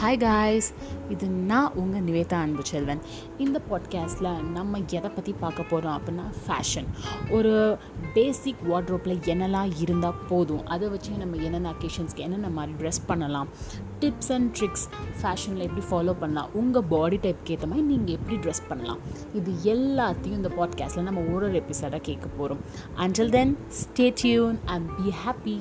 Hi guys இது நான் உங்கள் நிவேதா அன்பு செல்வன் இந்த பாட்காஸ்ட்டில் நம்ம எதை பற்றி பார்க்க போகிறோம் அப்படின்னா ஃபேஷன் ஒரு பேசிக் வார்ட்ரோப்பில் என்னெல்லாம் இருந்தால் போதும்? அதை வச்சு நம்ம என்னென்ன அக்கேஷன்ஸ்க்கு என்னென்ன மாதிரி ட்ரெஸ் பண்ணலாம்? டிப்ஸ் அண்ட் ட்ரிக்ஸ் ஃபேஷனில் எப்படி ஃபாலோ பண்ணலாம்? உங்கள் பாடி டைப்க்கு ஏற்ற மாதிரி நீங்கள் எப்படி ட்ரெஸ் பண்ணலாம்? இது எல்லாத்தையும் இந்த பாட்காஸ்ட்டில் நம்ம ஒரு ஒரு எபிசோடாக கேட்க போகிறோம் until then stay tuned and be happy